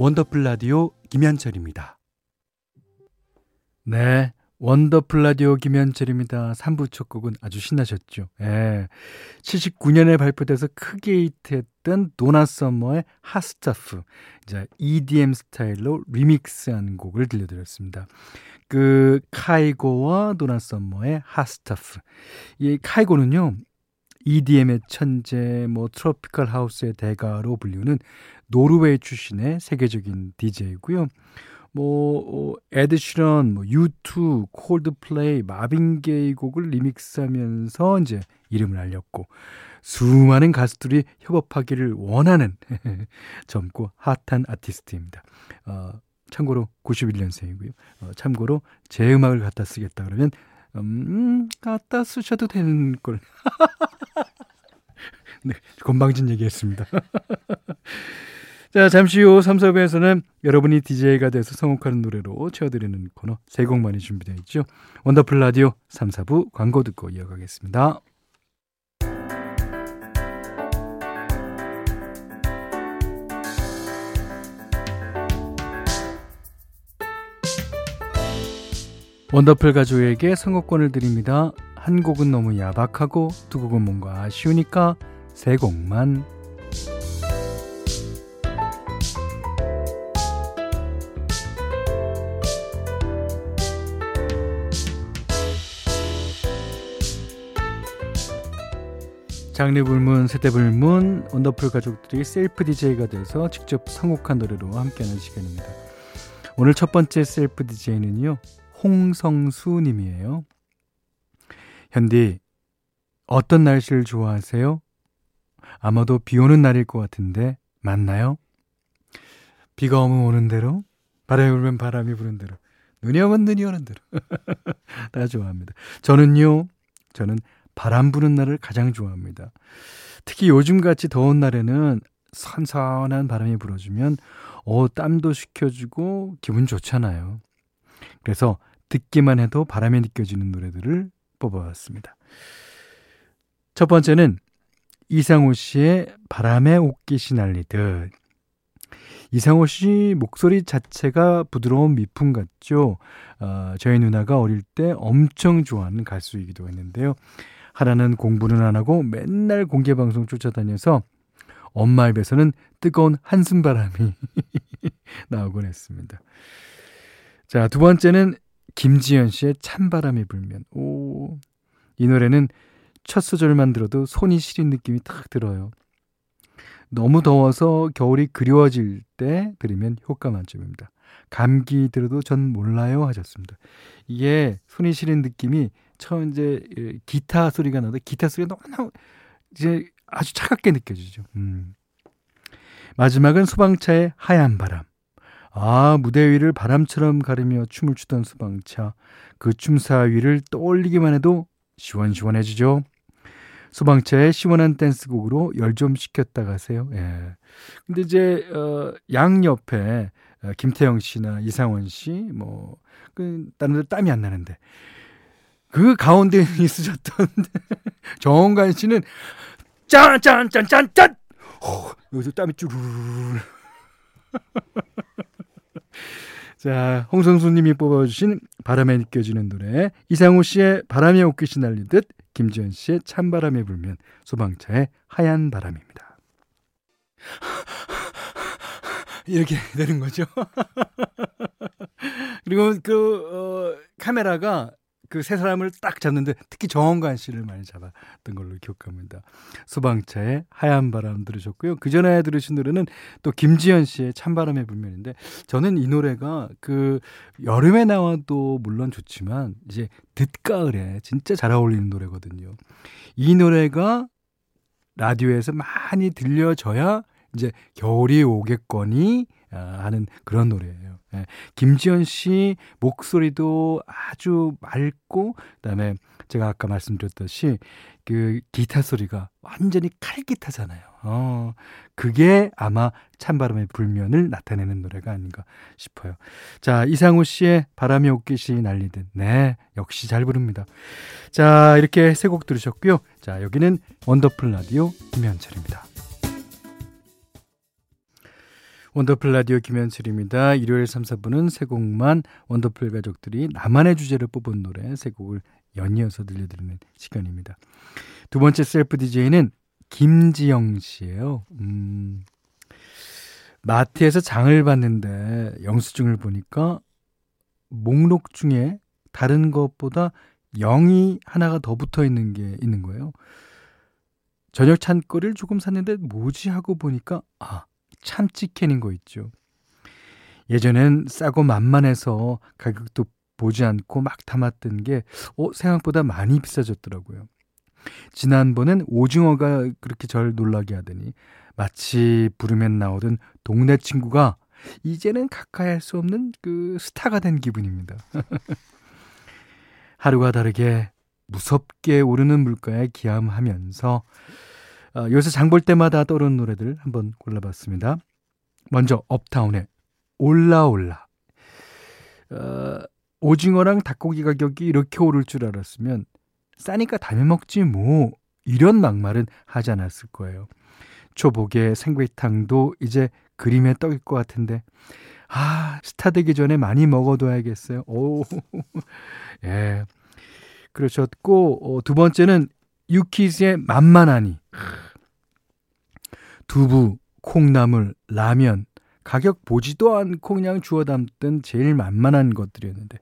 원더풀 라디오 김현철입니다. 네. 원더풀 라디오 김현철입니다. 3부 첫 곡은 아주 신나셨죠. 예. 79년에 발표돼서 크게 히트했던 도나 서머의 Hot Stuff. 이제 EDM 스타일로 리믹스한 곡을 들려드렸습니다. 그 카이고와 도나 서머의 Hot Stuff. 이 카이고는요. EDM의 천재, 뭐 tropical house의 대가로 불리는 노르웨이 출신의 세계적인 DJ고요. 뭐 어, 에드시런, 뭐 U2, 콜드플레이, 마빈 게이 곡을 리믹스하면서 이제 이름을 알렸고 수많은 가수들이 협업하기를 원하는 젊고 핫한 아티스트입니다. 어, 참고로 91년생이고요. 어, 참고로 제 음악을 갖다 쓰겠다 그러면 음, 갖다 쓰셔도 되는 걸. 네, 건방진 얘기했습니다. 자, 잠시 후 3, 4부에서는 여러분이 DJ가 돼서 성공하는 노래로 채워드리는 코너 세 곡만이 준비되어 있죠. 원더풀 라디오 3, 4부 광고 듣고 이어가겠습니다. 원더풀 가족에게 선곡권을 드립니다. 한 곡은 너무 야박하고 두 곡은 뭔가 아쉬우니까 세 곡만 장르 불문, 세대 불문, 원더풀 가족들이 셀프 DJ가 돼서 직접 선곡한 노래로 함께하는 시간입니다. 오늘 첫 번째 셀프 DJ는요, 홍성수 님이에요. 현디, 어떤 날씨를 좋아하세요? 아마도 비 오는 날일 것 같은데, 맞나요? 비가 오면 오는 대로, 바람이 불면 바람이 부는 대로, 눈이 오면 눈이 오는 대로. 다 좋아합니다. 저는요, 저는 바람 부는 날을 가장 좋아합니다. 특히 요즘같이 더운 날에는 선선한 바람이 불어주면 어, 땀도 식혀주고 기분 좋잖아요. 그래서 듣기만 해도 바람이 느껴지는 노래들을 뽑아봤습니다. 첫 번째는 이상호 씨의 바람에 옷깃이 날리듯. 이상호 씨 목소리 자체가 부드러운 미풍 같죠. 어, 저희 누나가 어릴 때 엄청 좋아하는 가수이기도 했는데요. 하나는 공부는 안 하고 맨날 공개 방송 쫓아다녀서 엄마 입에서는 뜨거운 한숨 바람이 나오곤 했습니다. 자, 두 번째는 김지현 씨의 찬바람이 불면. 오. 이 노래는 첫 소절만 들어도 손이 시린 느낌이 탁 들어요. 너무 더워서 겨울이 그리워질 때 들으면 효과 만점입니다. 감기 들어도 전 몰라요 하셨습니다. 이게 손이 시린 느낌이 처음 이제 기타 소리가 나도 기타 소리가 너무 이제 아주 차갑게 느껴지죠. 음. 마지막은 소방차의 하얀 바람. 아, 무대 위를 바람처럼 가르며 춤을 추던 소방차. 그 춤사 위를 떠올리기만 해도 시원시원해지죠. 소방차의 시원한 댄스곡으로 열 좀 식혔다 가세요. 예. 근데 이제, 어, 양 옆에 어, 김태영 씨나 이상원 씨, 뭐, 그, 다른 데 땀이 안 나는데. 그 가운데 있으셨던 정원관 씨는 짠, 짠, 짠, 짠, 짠! 호, 여기서 땀이 쭈르르. 자, 홍성수님이 뽑아주신 바람에 느껴지는 노래, 이상우 씨의 바람에 옷깃이 날리듯, 김지현 씨의 찬바람이 불면, 소방차의 하얀 바람입니다. 이렇게 되는 거죠. 그리고 그, 어, 카메라가 그 세 사람을 딱 잡는데 특히 정원관 씨를 많이 잡았던 걸로 기억합니다. 소방차의 하얀 바람 들으셨고요. 그 전에 들으신 노래는 또 김지현 씨의 찬바람의 불면인데 저는 이 노래가 그 여름에 나와도 물론 좋지만 이제 늦가을에 진짜 잘 어울리는 노래거든요. 이 노래가 라디오에서 많이 들려져야 이제 겨울이 오겠거니 아, 하는 그런 노래예요. 예. 김지현 씨 목소리도 아주 맑고 그다음에 제가 아까 말씀드렸듯이 그 기타 소리가 완전히 칼기타잖아요. 어, 그게 아마 찬바람의 불면을 나타내는 노래가 아닌가 싶어요. 자, 이상우 씨의 바람이 옷깃이 날리듯. 네, 역시 잘 부릅니다. 자, 이렇게 세 곡 들으셨고요. 자, 여기는 원더풀 라디오 김현철입니다. 원더풀 라디오 김현철입니다. 일요일 3, 4부는 세 곡만 원더풀 가족들이 나만의 주제를 뽑은 노래 세 곡을 연이어서 들려드리는 시간입니다. 두 번째 셀프 DJ는 김지영 씨예요. 음, 마트에서 장을 봤는데 영수증을 보니까 목록 중에 다른 것보다 0이 하나가 더 붙어 있는 게 있는 거예요. 저녁 찬거리를 조금 샀는데 뭐지 하고 보니까 아 참치캔인 거 있죠. 예전엔 싸고 만만해서 가격도 보지 않고 막 담았던 게 어, 생각보다 많이 비싸졌더라고요. 지난번엔 오징어가 그렇게 절 놀라게 하더니 마치 부르면 나오던 동네 친구가 이제는 가까이 할 수 없는 그 스타가 된 기분입니다. 하루가 다르게 무섭게 오르는 물가에 기함하면서 어, 요새 장 볼 때마다 떠오르는 노래들 한번 골라봤습니다. 먼저 업타운의 올라올라. 어, 오징어랑 닭고기 가격이 이렇게 오를 줄 알았으면 싸니까 담에 먹지 뭐 이런 막말은 하지 않았을 거예요. 초복에 생배탕도 이제 그림의 떡일 것 같은데 아 스타 되기 전에 많이 먹어둬야겠어요. 오, 예, 그러셨고 어, 두 번째는 유키즈의 만만하니 두부, 콩나물, 라면 가격 보지도 않고 그냥 주워 담던 제일 만만한 것들이었는데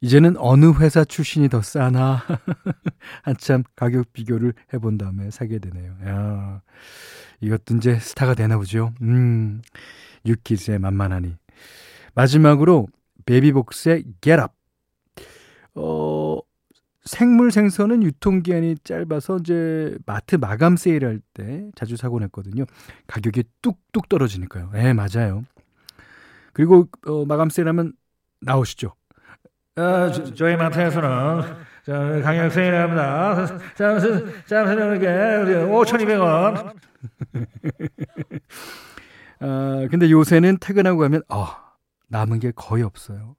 이제는 어느 회사 출신이 더 싸나 한참 가격 비교를 해본 다음에 사게 되네요. 야, 이것도 이제 스타가 되나 보죠. 음, 유키즈의 만만하니 마지막으로 베이비복스의 Get Up. 어, 생물 생선은 유통기한이 짧아서 이제 마트 마감 세일할 때 자주 사곤 했거든요. 가격이 뚝뚝 떨어지니까요. 예, 네, 맞아요. 그리고 어, 마감 세일하면 나오시죠. 아, 저, 희 마트에서는 자, 강력 세일합니다. 자, 자, 세일하는 게 5,200원. 아, 근데 요새는 퇴근하고 가면 아, 남은 게 거의 없어요.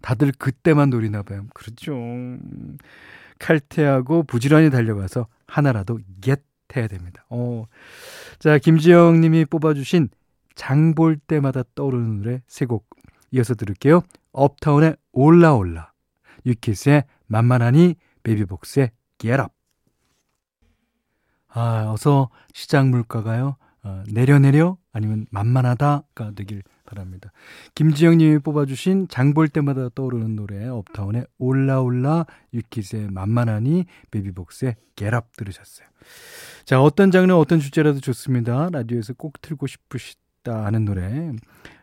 다들 그때만 노리나 봐요. 그렇죠. 칼퇴하고 부지런히 달려가서 하나라도 겟 해야 됩니다. 어. 자, 김지영 님이 뽑아주신 장 볼 때마다 떠오르는 노래 세 곡 이어서 들을게요. 업타운의 올라올라, 유키스의 만만하니, 베이비복스의 Get Up. 아, 어서 시장 물가가요. 어, 내려 내려 아니면 만만하다가 되길 바랍니다. 김지영님이 뽑아주신 장 볼 때마다 떠오르는 노래 업타운의 올라올라 유키스의 만만하니 베이비복스의 Get Up 들으셨어요. 자 어떤 장르 어떤 주제라도 좋습니다. 라디오에서 꼭 틀고 싶으시다 하는 노래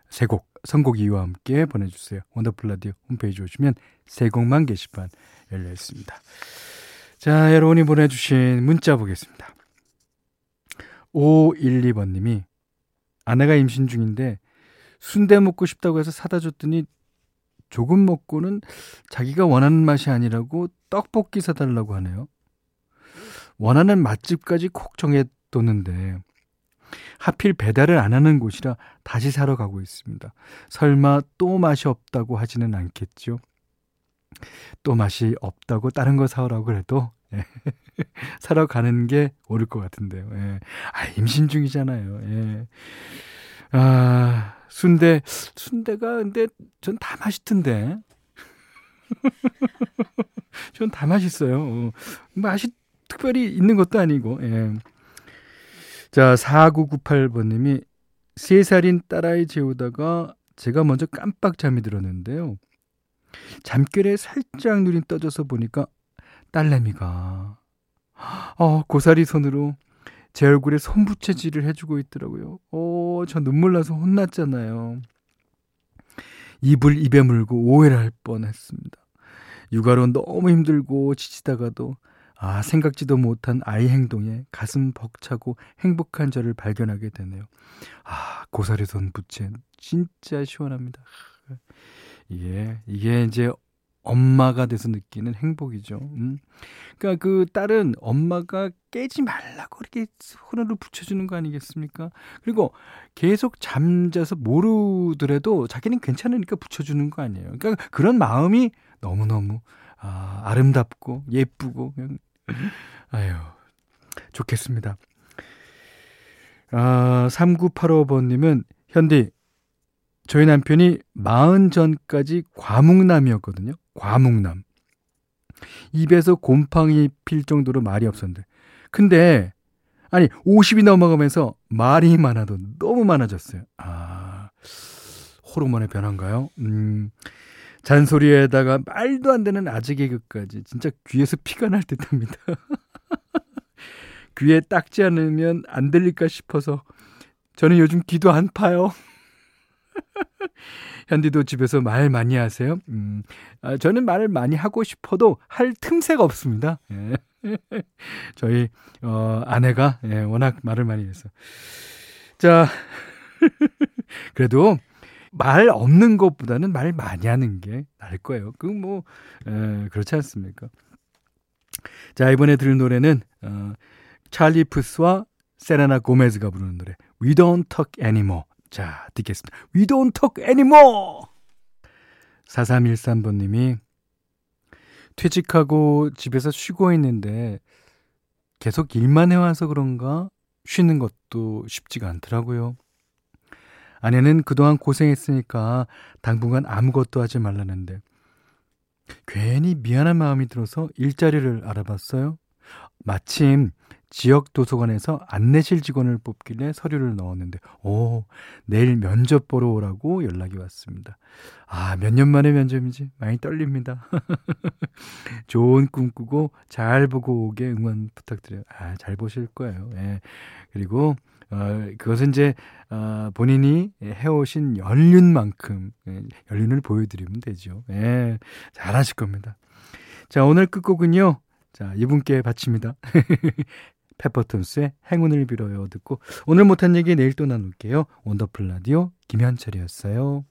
세 곡 선곡 이유와 함께 보내주세요. 원더풀 라디오 홈페이지 오시면 세 곡만 게시판 열려 있습니다. 자 여러분이 보내주신 문자 보겠습니다. 512번님이 아내가 임신 중인데 순대 먹고 싶다고 해서 사다 줬더니 조금 먹고는 자기가 원하는 맛이 아니라고 떡볶이 사달라고 하네요. 원하는 맛집까지 콕 정해뒀는데 하필 배달을 안 하는 곳이라 다시 사러 가고 있습니다. 설마 또 맛이 없다고 하지는 않겠죠? 또 맛이 없다고 다른 거 사오라고 예. 사러 가는 게 옳을 것 같은데요. 예. 아, 임신 중이잖아요. 예. 아, 순대, 순대가 근데 전 다 맛있던데. 전 다 맛있어요. 어, 맛이 특별히 있는 것도 아니고, 예. 자, 4998번님이 3살인 딸아이 재우다가 제가 먼저 깜빡 잠이 들었는데요. 잠결에 살짝 눈이 떠져서 보니까 딸내미가, 어, 고사리 손으로 제 얼굴에 손부채질을 해주고 있더라고요. 어, 저 눈물 나서 혼났잖아요. 입을 입에 물고 오해를 할 뻔했습니다. 육아로 너무 힘들고 지치다가도 아, 생각지도 못한 아이 행동에 가슴 벅차고 행복한 저를 발견하게 되네요. 아, 고사리 손 부채 진짜 시원합니다. 이게 이게 이제 엄마가 돼서 느끼는 행복이죠. 음. 그러니까 그 딸은 엄마가 깨지 말라고 이렇게 손으로 붙여주는 거 아니겠습니까? 그리고 계속 잠자서 모르더라도 자기는 괜찮으니까 붙여주는 거 아니에요. 그러니까 그런 마음이 너무너무 아, 아름답고 예쁘고 그냥 아유 좋겠습니다. 아, 3985번님은 현디, 저희 남편이 마흔 전까지 과묵남이었거든요. 과묵남. 입에서 곰팡이 필 정도로 말이 없었는데. 근데, 아니, 50이 넘어가면서 말이 많아도 너무 많아졌어요. 아, 호르몬의 변화인가요? 음, 잔소리에다가 말도 안 되는 아재 개그까지 진짜 귀에서 피가 날 듯 합니다. 귀에 닦지 않으면 안 들릴까 싶어서 저는 요즘 귀도 안 파요. 현디도 집에서 말 많이 하세요? 음, 아, 저는 말을 많이 하고 싶어도 할 틈새가 없습니다. 예. 저희 어, 아내가 예, 워낙 말을 많이 해서 자 그래도 말 없는 것보다는 말 많이 하는 게 나을 거예요. 그뭐 그렇지 않습니까? 자 이번에 들을 노래는 어, 찰리 푸스와 세레나 고메즈가 부르는 노래 We Don't Talk Anymore. 자 듣겠습니다. We Don't Talk Anymore. 4313번님이 퇴직하고 집에서 쉬고 있는데 계속 일만 해와서 그런가 쉬는 것도 쉽지가 않더라고요. 아내는 그동안 고생했으니까 당분간 아무것도 하지 말라는데 괜히 미안한 마음이 들어서 일자리를 알아봤어요. 마침 지역 도서관에서 안내실 직원을 뽑길래 서류를 넣었는데, 오, 내일 면접 보러 오라고 연락이 왔습니다. 아, 몇 년 만에 면접인지 많이 떨립니다. 좋은 꿈 꾸고 잘 보고 오게 응원 부탁드려요. 아, 잘 보실 거예요. 예. 그리고, 어, 그것은 이제, 어, 본인이 해오신 연륜만큼, 예, 연륜을 보여드리면 되죠. 예. 잘 하실 겁니다. 자, 오늘 끝곡은요. 자, 이분께 바칩니다. 페퍼톤스의 행운을 빌어요 듣고 오늘 못한 얘기 내일 또 나눌게요. 원더풀 라디오 김현철이었어요.